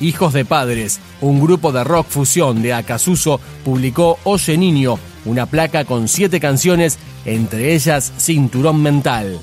Hijos de Padres, un grupo de rock fusión de Acasuso, publicó Oye Niño, una placa con siete canciones, entre ellas Cinturón Mental.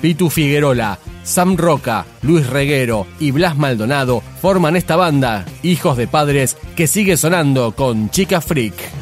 Pitu Figuerola, Sam Roca, Luis Reguero y Blas Maldonado forman esta banda, Hijos de Padres, que sigue sonando con Chica Freak.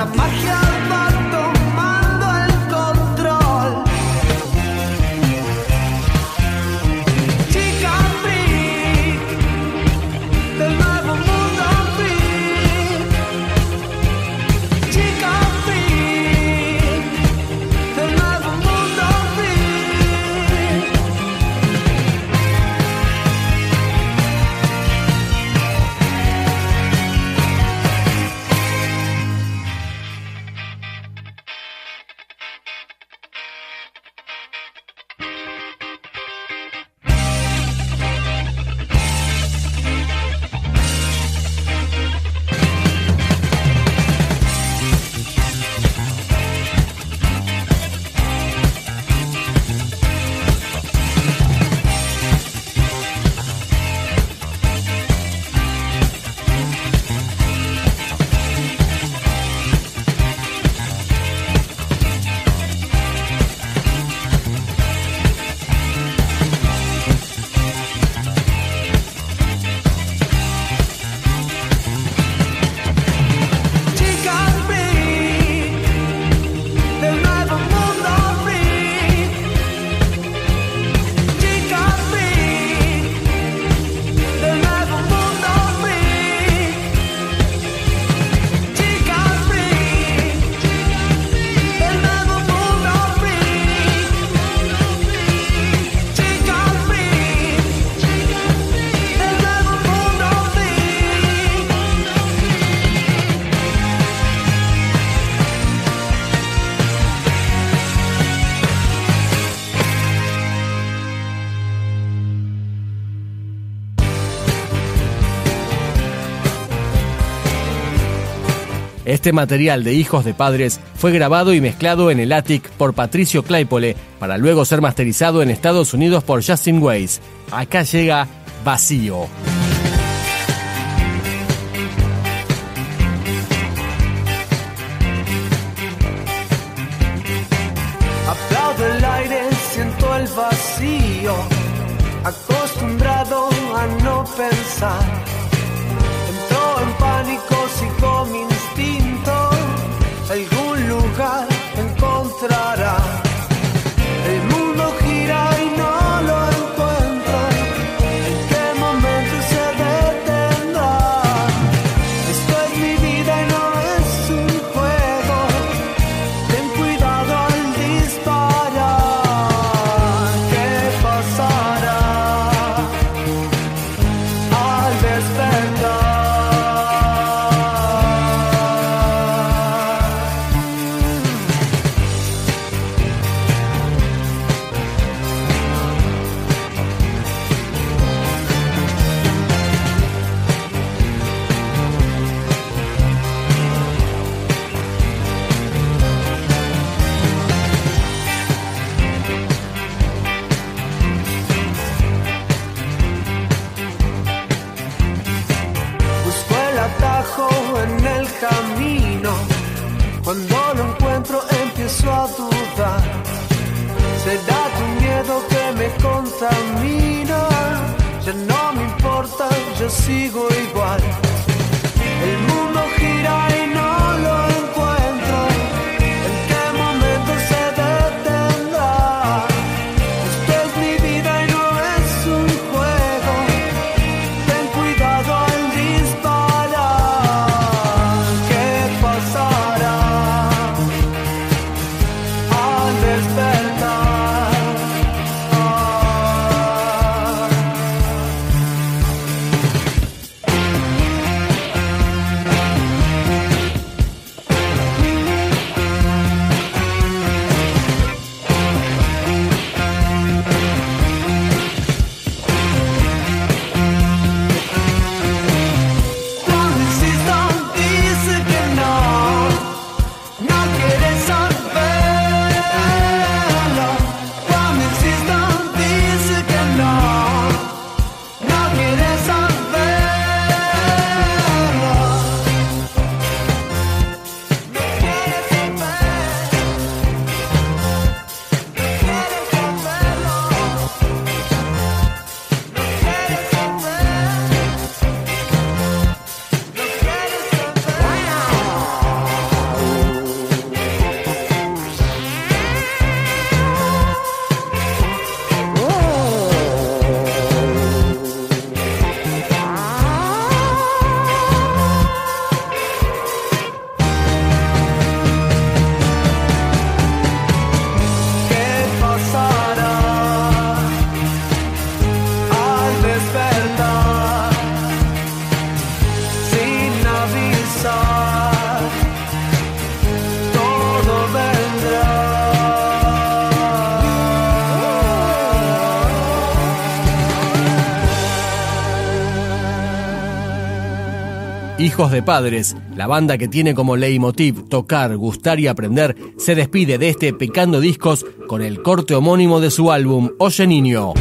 la Este material de Hijos de Padres fue grabado y mezclado en el Attic por Patricio Claypole para luego ser masterizado en Estados Unidos por Justin Weiss. Acá llega Vacío. Aplaudo el aire, siento el vacío, acostumbrado a no pensar. Lugar encontrará. Empiezo a dudar. Será tu miedo que me contamina. Ya no me importa, yo sigo igual. El mundo despertar? Hijos de Padres, la banda que tiene como leitmotiv tocar, gustar y aprender, se despide de este Picando Discos con el corte homónimo de su álbum Oye Niño.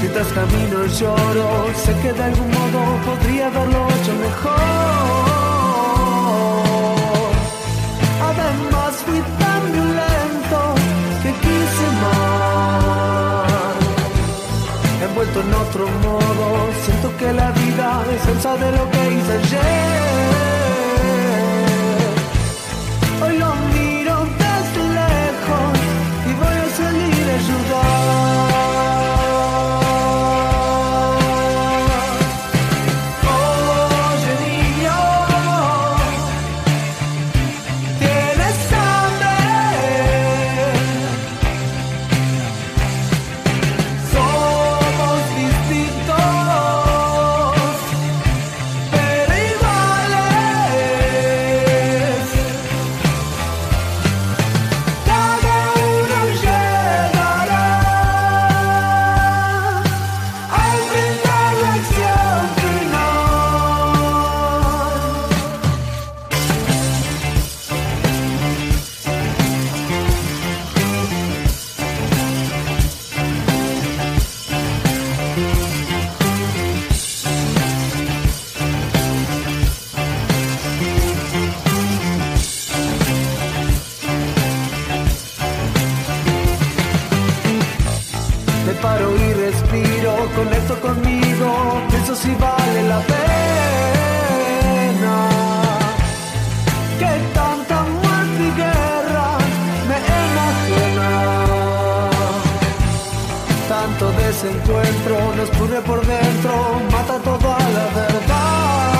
Mientras camino lloro, sé que de algún modo podría haberlo hecho mejor. Además fui tan violento que quise más. Envuelto en otro siento que la vida es sensa de lo que hice ayer. tanto desencuentro nos pudre por dentro, mata todo a la verdad.